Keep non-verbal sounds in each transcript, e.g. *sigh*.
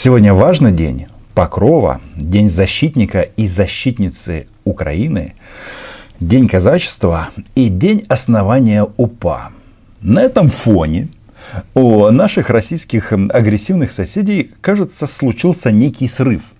Сегодня важный день Покрова, День защитника и защитницы Украины, День казачества и День основания УПА. На этом фоне у наших российских агрессивных соседей, кажется, случился некий срыв –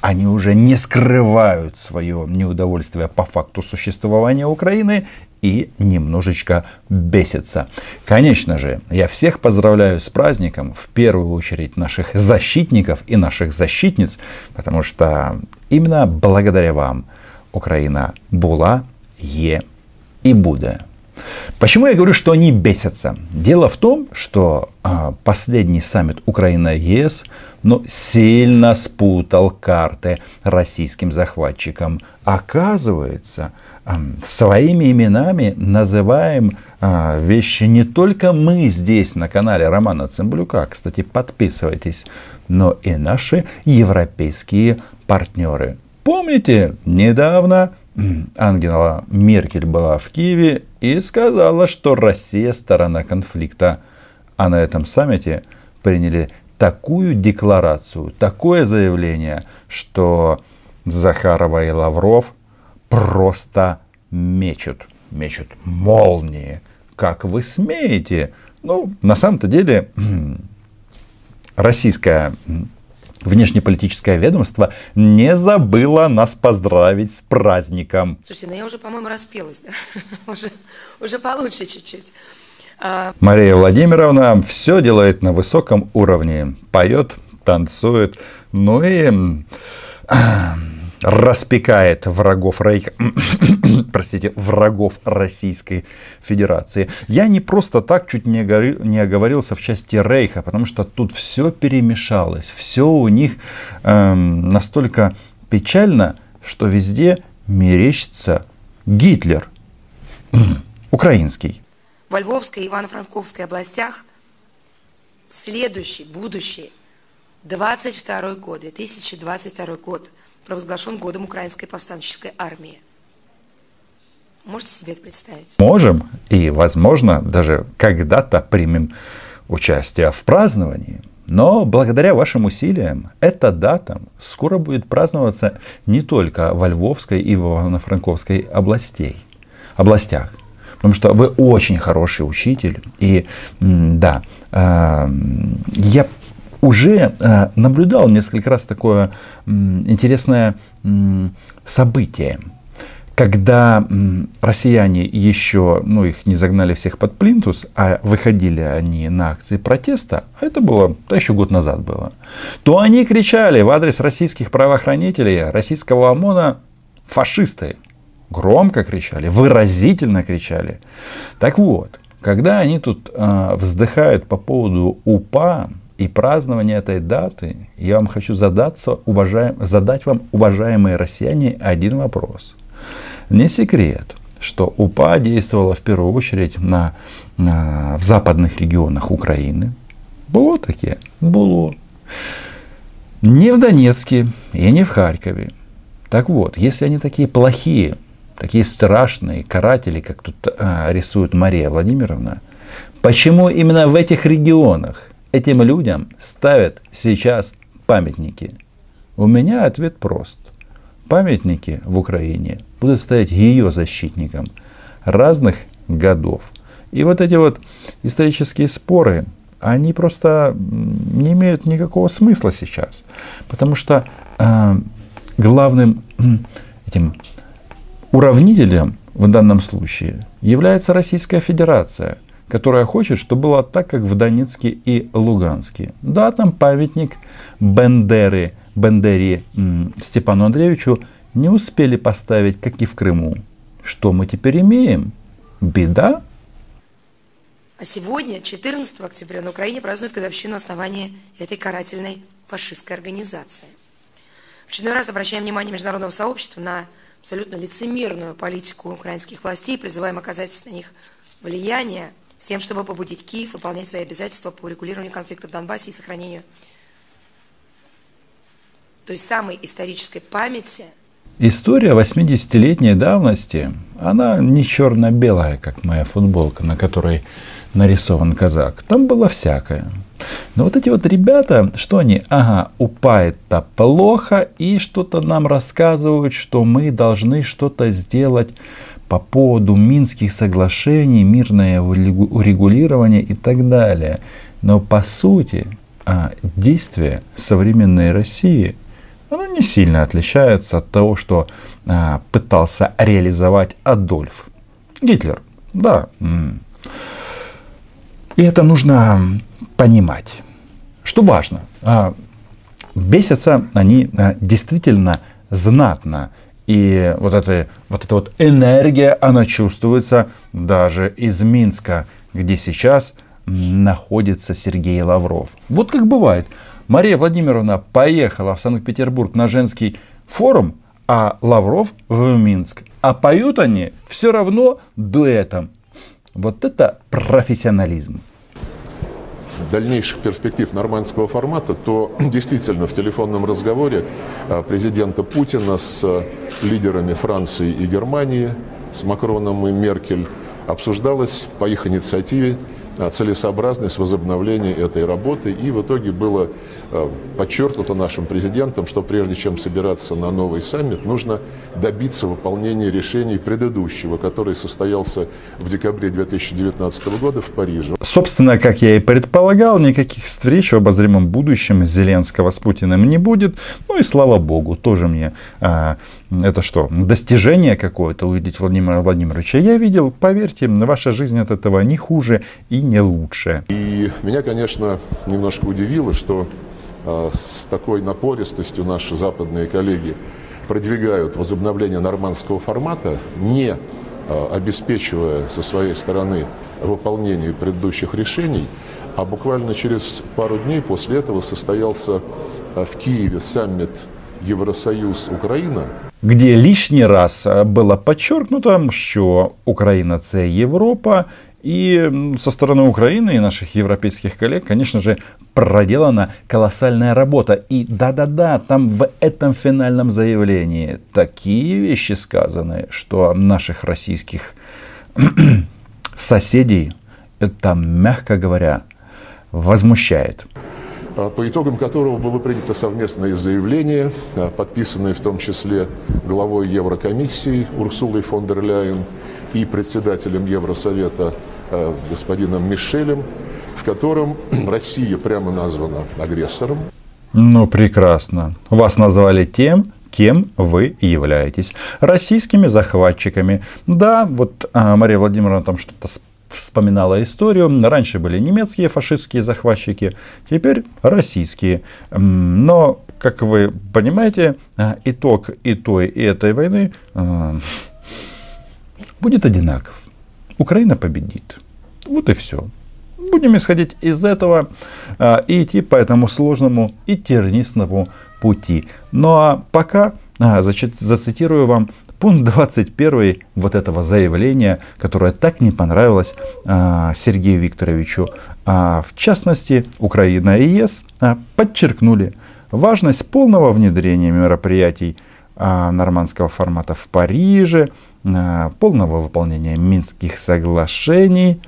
они уже не скрывают свое неудовольствие по факту существования Украины и немножечко бесятся. Конечно же, я всех поздравляю с праздником, в первую очередь наших защитников и наших защитниц, потому что именно благодаря вам Украина была, е и будет. Почему я говорю, что они бесятся? Дело в том, что а, последний саммит Украина-ЕС ну, сильно спутал карты российским захватчикам. Оказывается, своими именами называем а, вещи не только мы здесь на канале Романа Цымблюка, кстати, подписывайтесь, но и наши европейские партнеры. Помните, недавно Ангела Меркель была в Киеве и сказала, что Россия сторона конфликта. А на этом саммите приняли такую декларацию, такое заявление, что Захарова и Лавров просто мечут, мечут молнии. Как вы смеете? Ну, на самом-то деле, российская внешнеполитическое ведомство не забыло нас поздравить с праздником. Слушайте, ну я уже, по-моему, распелась, да? *laughs* уже, уже получше чуть-чуть. А... Мария Владимировна все делает на высоком уровне. Поет, танцует, ну и распекает врагов Рейха, *coughs* простите, врагов Российской Федерации. Я не просто так чуть не, говорил, не оговорился в части Рейха, потому что тут все перемешалось, все у них эм, настолько печально, что везде мерещится Гитлер, *coughs* украинский. Во Львовской и Ивано-Франковской областях следующий, будущий, 22 год, 2022 год – провозглашен годом Украинской повстанческой армии. Можете себе это представить? Можем. И, возможно, даже когда-то примем участие в праздновании. Но благодаря вашим усилиям эта дата скоро будет праздноваться не только во Львовской и в Ивано-Франковской областей, областях. Потому что вы очень хороший учитель. И да, э, я уже э, наблюдал несколько раз такое интересное событие когда россияне еще, ну, их не загнали всех под плинтус, а выходили они на акции протеста, а это было, да еще год назад было, то они кричали в адрес российских правоохранителей, российского ОМОНа, фашисты. Громко кричали, выразительно кричали. Так вот, когда они тут э, вздыхают по поводу УПА, и празднование этой даты я вам хочу задаться, уважаем, задать вам, уважаемые россияне, один вопрос. Не секрет, что УПА действовала в первую очередь на, на, в западных регионах Украины. Было такие? Было. Не в Донецке и не в Харькове. Так вот, если они такие плохие, такие страшные каратели, как тут а, рисует Мария Владимировна, почему именно в этих регионах этим людям ставят сейчас памятники? У меня ответ прост. Памятники в Украине будут стоять ее защитникам разных годов. И вот эти вот исторические споры, они просто не имеют никакого смысла сейчас. Потому что э, главным *clears throat* этим уравнителем в данном случае является Российская Федерация – которая хочет, чтобы было так, как в Донецке и Луганске. Да, там памятник Бендеры, Бендере Степану Андреевичу не успели поставить, как и в Крыму. Что мы теперь имеем? Беда? А сегодня, 14 октября, на Украине празднуют годовщину основания этой карательной фашистской организации. В очередной раз обращаем внимание международного сообщества на абсолютно лицемерную политику украинских властей, призываем оказать на них влияние с тем, чтобы побудить Киев выполнять свои обязательства по урегулированию конфликта в Донбассе и сохранению той самой исторической памяти. История 80-летней давности, она не черно-белая, как моя футболка, на которой нарисован казак. Там было всякое. Но вот эти вот ребята, что они? Ага, упа это плохо, и что-то нам рассказывают, что мы должны что-то сделать по поводу Минских соглашений, мирное урегулирование и так далее. Но по сути, а, действие современной России оно не сильно отличается от того, что а, пытался реализовать Адольф Гитлер. Да. И это нужно понимать. Что важно, а, бесятся они действительно знатно. И вот эта, вот эта вот энергия, она чувствуется даже из Минска, где сейчас находится Сергей Лавров. Вот как бывает. Мария Владимировна поехала в Санкт-Петербург на женский форум, а Лавров в Минск. А поют они все равно дуэтом. Вот это профессионализм дальнейших перспектив нормандского формата, то *clears throat* действительно в телефонном разговоре а, президента Путина с а, лидерами Франции и Германии, с Макроном и Меркель, обсуждалось по их инициативе целесообразность возобновления этой работы. И в итоге было э, подчеркнуто нашим президентом, что прежде чем собираться на новый саммит, нужно добиться выполнения решений предыдущего, который состоялся в декабре 2019 года в Париже. Собственно, как я и предполагал, никаких встреч в обозримом будущем Зеленского с Путиным не будет. Ну и слава богу, тоже мне а, это что, достижение какое-то увидеть Владимира Владимировича. Я видел, поверьте, ваша жизнь от этого не хуже и не лучше. И меня, конечно, немножко удивило, что э, с такой напористостью наши западные коллеги продвигают возобновление нормандского формата, не э, обеспечивая со своей стороны выполнение предыдущих решений, а буквально через пару дней после этого состоялся э, в Киеве саммит Евросоюз-Украина, где лишний раз было подчеркнуто, що Україна це Європа, и со стороны Украины и наших европейских коллег, конечно же, проделана колоссальная работа. И да-да-да, там в этом финальном заявлении такие вещи сказаны, что наших российских *clears throat* соседей это, мягко говоря, возмущает. А, по итогам которого было принято совместное заявление, а, подписанное в том числе главой Еврокомиссии Урсулой фон дер Ляйен и председателем Евросовета а, господином Мишелем, в котором *clears throat* Россия прямо названа агрессором. Ну, прекрасно. Вас назвали тем, кем вы являетесь. Российскими захватчиками. Да, вот Мария Владимировна там что-то вспоминала историю. Раньше были немецкие фашистские захватчики, теперь российские. Но, как вы понимаете, а, итог и той, и этой войны а, будет одинаков. Украина победит. Вот и все. Будем исходить из этого а, и идти по этому сложному и тернистому пути. Ну а пока зацитирую вам пункт 21 вот этого заявления, которое так не понравилось а, Сергею Викторовичу. А, в частности, Украина и ЕС а, подчеркнули важность полного внедрения мероприятий а, нормандского формата в Париже, а, полного выполнения Минских соглашений,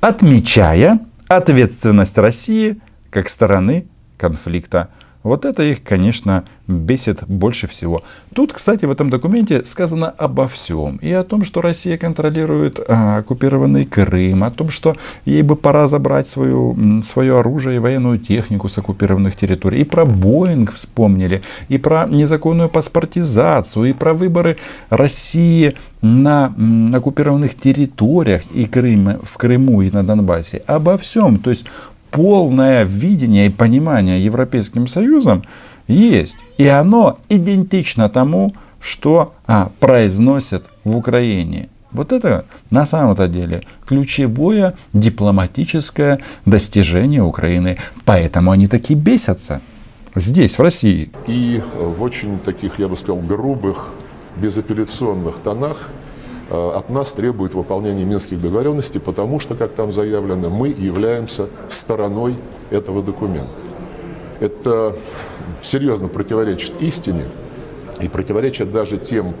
отмечая ответственность России как стороны конфликта вот это их, конечно, бесит больше всего. Тут, кстати, в этом документе сказано обо всем. И о том, что Россия контролирует а, оккупированный Крым, о том, что ей бы пора забрать свою, свое оружие и военную технику с оккупированных территорий. И про Боинг вспомнили, и про незаконную паспортизацию, и про выборы России на оккупированных территориях и Крым, в Крыму и на Донбассе. Обо всем. То есть полное видение и понимание Европейским Союзом есть. И оно идентично тому, что а, произносят в Украине. Вот это на самом-то деле ключевое дипломатическое достижение Украины. Поэтому они такие бесятся здесь, в России. И в очень таких, я бы сказал, грубых, безапелляционных тонах от нас требует выполнения минских договоренностей, потому что, как там заявлено, мы являемся стороной этого документа. Это серьезно противоречит истине и противоречит даже тем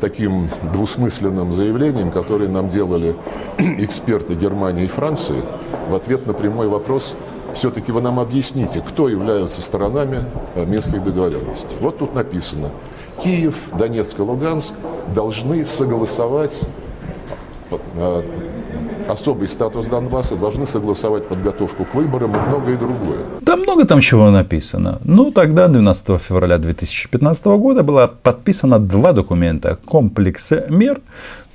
таким двусмысленным заявлениям, которые нам делали *clears throat* эксперты Германии и Франции в ответ на прямой вопрос, все-таки вы нам объясните, кто являются сторонами э, Минских договоренностей. Вот тут написано, Киев, Донецк и Луганск должны согласовать э, особый статус Донбасса, должны согласовать подготовку к выборам и многое другое. Да много там чего написано. Ну, тогда, 12 февраля 2015 года, было подписано два документа. Комплекс мер,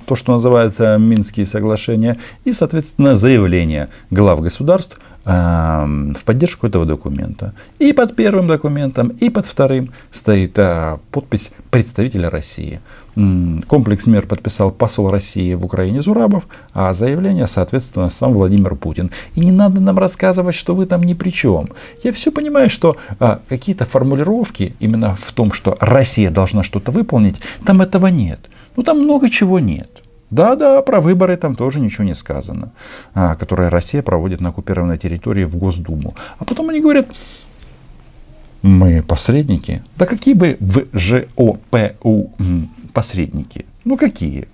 то, что называется Минские соглашения, и, соответственно, заявление глав государств – в поддержку этого документа. И под первым документом, и под вторым стоит а, подпись представителя России. Комплекс мер подписал посол России в Украине Зурабов, а заявление, соответственно, сам Владимир Путин. И не надо нам рассказывать, что вы там ни при чем. Я все понимаю, что а, какие-то формулировки именно в том, что Россия должна что-то выполнить, там этого нет. Ну там много чего нет. Да-да, про выборы там тоже ничего не сказано, а, которые Россия проводит на оккупированной территории в Госдуму. А потом они говорят, мы посредники. Да какие бы в ЖОПУ посредники? Ну какие?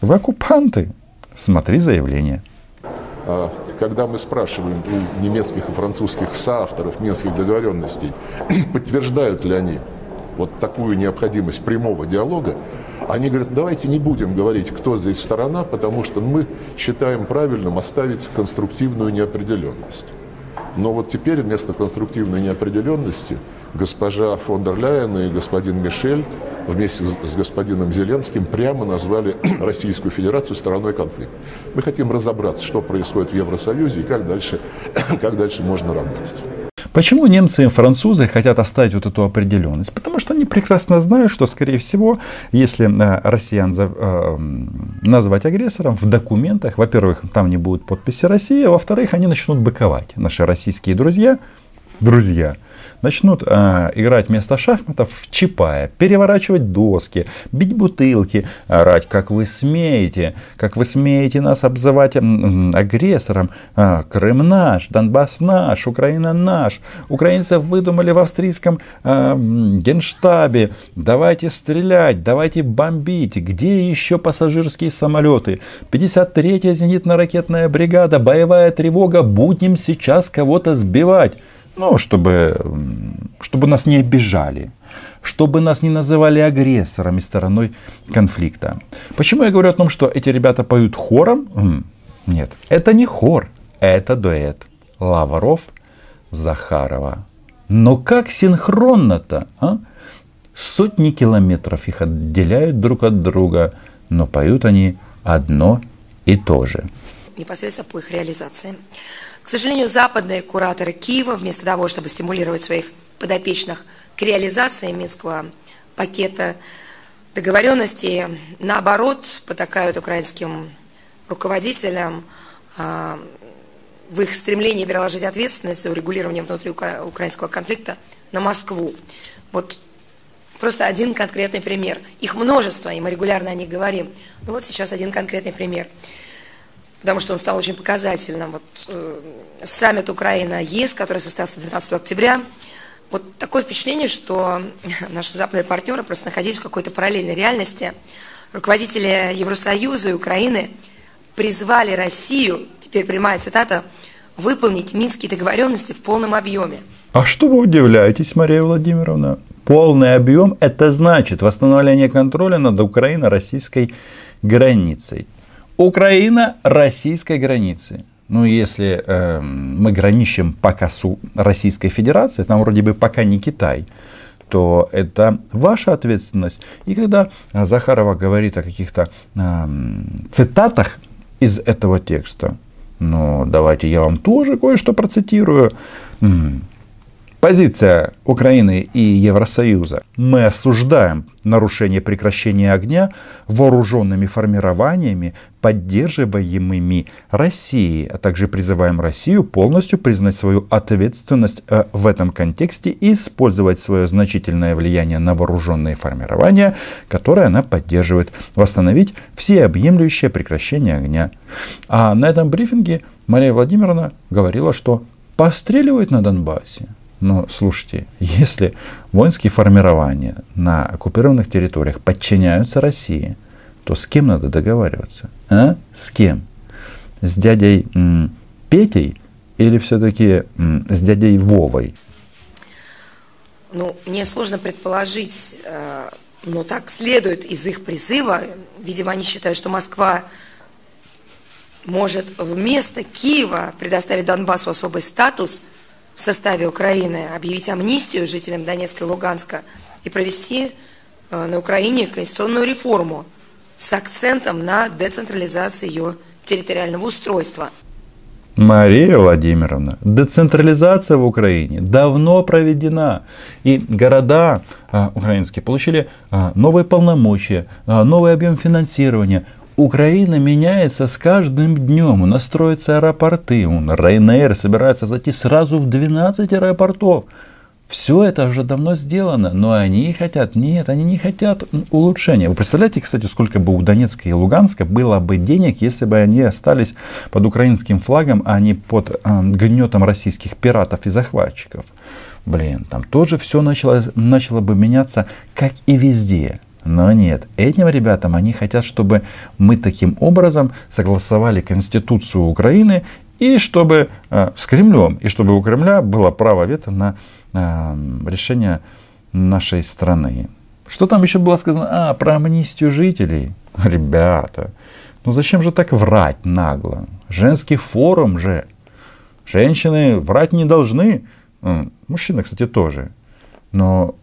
Вы оккупанты. Смотри заявление. А, когда мы спрашиваем у немецких и французских соавторов Минских договоренностей, *clears throat* подтверждают ли они вот такую необходимость прямого диалога, они говорят, давайте не будем говорить, кто здесь сторона, потому что мы считаем правильным оставить конструктивную неопределенность. Но вот теперь вместо конструктивной неопределенности госпожа фон дер Ляйен и господин Мишель вместе с господином Зеленским прямо назвали *clears throat* Российскую Федерацию стороной конфликта. Мы хотим разобраться, что происходит в Евросоюзе и как дальше, *clears throat* как дальше можно работать. Почему немцы и французы хотят оставить вот эту определенность? Потому что они прекрасно знают, что, скорее всего, если э, россиян э, назвать агрессором в документах, во-первых, там не будет подписи России, а во-вторых, они начнут быковать. Наши российские друзья, друзья, начнут э, играть вместо шахматов в чапая, переворачивать доски, бить бутылки, орать, как вы смеете, как вы смеете нас обзывать агрессором. Э, Крым наш, Донбасс наш, Украина наш. Украинцев выдумали в австрийском э, генштабе. Давайте стрелять, давайте бомбить. Где еще пассажирские самолеты? 53-я зенитно-ракетная бригада, боевая тревога, будем сейчас кого-то сбивать ну, чтобы, чтобы нас не обижали, чтобы нас не называли агрессором и стороной конфликта. Почему я говорю о том, что эти ребята поют хором? Нет, это не хор, это дуэт. Лавров, Захарова. Но как синхронно-то? А? Сотни километров их отделяют друг от друга, но поют они одно и то же. Непосредственно по их реализации. К сожалению, западные кураторы Киева, вместо того, чтобы стимулировать своих подопечных к реализации Минского пакета договоренностей, наоборот, потакают украинским руководителям а, в их стремлении переложить ответственность за урегулирование внутриукраинского конфликта на Москву. Вот просто один конкретный пример. Их множество, и мы регулярно о них говорим. Ну вот сейчас один конкретный пример потому что он стал очень показательным. Вот, э, саммит Украина-ЕС, который состоялся 12 октября, вот такое впечатление, что *laughs* наши западные партнеры просто находились в какой-то параллельной реальности. Руководители Евросоюза и Украины призвали Россию, теперь прямая цитата, выполнить минские договоренности в полном объеме. А что вы удивляетесь, Мария Владимировна? Полный объем – это значит восстановление контроля над Украино-российской границей. Украина российской границы. Ну, если э, мы граничим пока с Российской Федерацией, там вроде бы пока не Китай, то это ваша ответственность. И когда Захарова говорит о каких-то э, цитатах из этого текста, ну, давайте я вам тоже кое-что процитирую. Позиция Украины и Евросоюза. Мы осуждаем нарушение прекращения огня вооруженными формированиями, поддерживаемыми Россией, а также призываем Россию полностью признать свою ответственность э, в этом контексте и использовать свое значительное влияние на вооруженные формирования, которые она поддерживает, восстановить всеобъемлющее прекращение огня. А на этом брифинге Мария Владимировна говорила, что постреливают на Донбассе. Но слушайте, если воинские формирования на оккупированных территориях подчиняются России, то с кем надо договариваться? А? С кем? С дядей м, Петей или все-таки с дядей Вовой? Ну, мне сложно предположить, э, но так следует из их призыва. Видимо, они считают, что Москва может вместо Киева предоставить Донбассу особый статус в составе Украины, объявить амнистию жителям Донецка и Луганска и провести э, на Украине конституционную реформу с акцентом на децентрализацию ее территориального устройства. Мария Владимировна, децентрализация в Украине давно проведена. И города а, украинские получили а, новые полномочия, а, новый объем финансирования. Украина меняется с каждым днем. У нас строятся аэропорты. Ryanair собирается зайти сразу в 12 аэропортов. Все это уже давно сделано, но они хотят, нет, они не хотят улучшения. Вы представляете, кстати, сколько бы у Донецка и Луганска было бы денег, если бы они остались под украинским флагом, а не под э, гнетом российских пиратов и захватчиков. Блин, там тоже все начало, начало бы меняться, как и везде. Но нет, этим ребятам они хотят, чтобы мы таким образом согласовали Конституцию Украины и чтобы э, с Кремлем, и чтобы у Кремля было право вето на Эм, решения нашей страны. Что там еще было сказано? А, про амнистию жителей. *laughs* Ребята, ну зачем же так врать нагло? Женский форум же. Женщины врать не должны. Мужчины, кстати, тоже. Но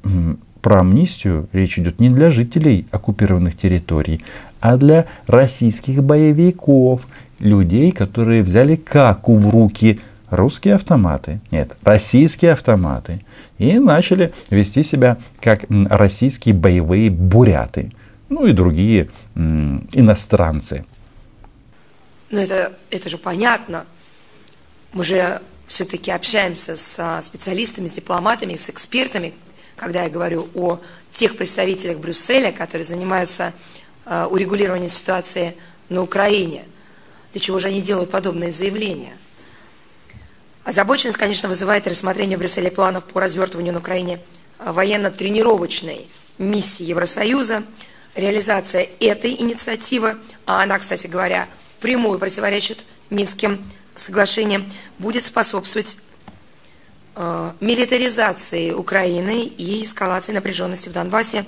про амнистию речь идет не для жителей оккупированных территорий, а для российских боевиков, людей, которые взяли каку в руки русские автоматы, нет, российские автоматы, и начали вести себя как российские боевые буряты, ну и другие м, иностранцы. Ну это, это же понятно. Мы же все-таки общаемся с специалистами, с дипломатами, с экспертами, когда я говорю о тех представителях Брюсселя, которые занимаются э, урегулированием ситуации на Украине. Для чего же они делают подобные заявления? Озабоченность, конечно, вызывает рассмотрение в Брюсселе планов по развертыванию на Украине а, военно-тренировочной миссии Евросоюза. Реализация этой инициативы, а она, кстати говоря, впрямую противоречит Минским соглашениям, будет способствовать э, милитаризации Украины и эскалации напряженности в Донбассе.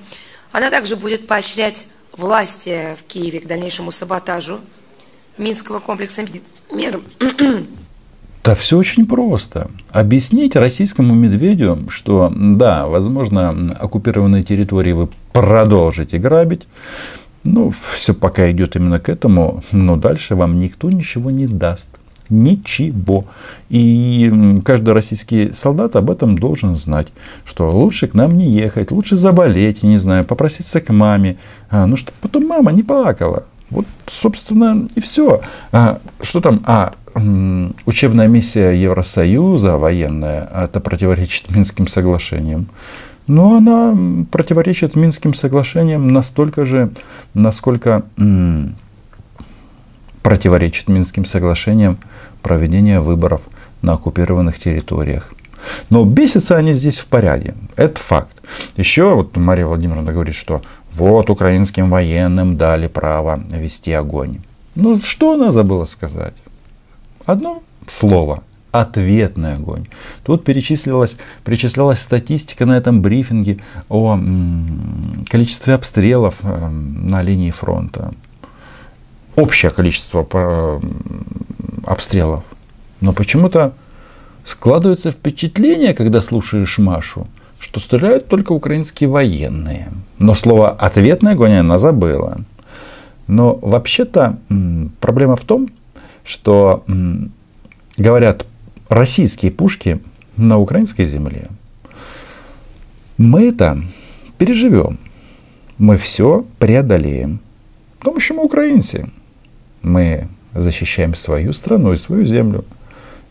Она также будет поощрять власти в Киеве к дальнейшему саботажу Минского комплекса мер *clears throat* да все очень просто. Объяснить российскому медведю, что да, возможно, оккупированные территории вы продолжите грабить, ну, все пока идет именно к этому, но дальше вам никто ничего не даст. Ничего. И каждый российский солдат об этом должен знать, что лучше к нам не ехать, лучше заболеть, не знаю, попроситься к маме, а, ну, чтобы потом мама не плакала. Вот, собственно, и все. А, что там? А, учебная миссия Евросоюза военная, это противоречит Минским соглашениям. Но она противоречит Минским соглашениям настолько же, насколько м- противоречит Минским соглашениям проведение выборов на оккупированных территориях. Но бесятся они здесь в порядке. Это факт. Еще вот Мария Владимировна говорит, что вот украинским военным дали право вести огонь. Ну что она забыла сказать? Одно слово ответный огонь. Тут перечислилась, перечислялась статистика на этом брифинге о м, количестве обстрелов э, на линии фронта. Общее количество э, обстрелов. Но почему-то складывается впечатление, когда слушаешь Машу, что стреляют только украинские военные. Но слово «ответный огонь» она забыла. Но вообще-то проблема в том, что говорят российские пушки на украинской земле. Мы это переживем. Мы все преодолеем. Потому что мы украинцы. Мы защищаем свою страну и свою землю.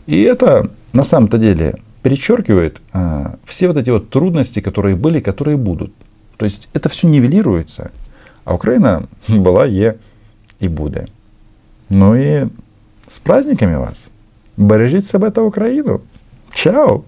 И это на самом-то деле перечеркивает а, все вот эти вот трудности, которые были, которые будут. То есть это все нивелируется. А Украина *laughs* была, е и будет. Ну и с праздниками вас! Бережіть себе та Україну! Чао!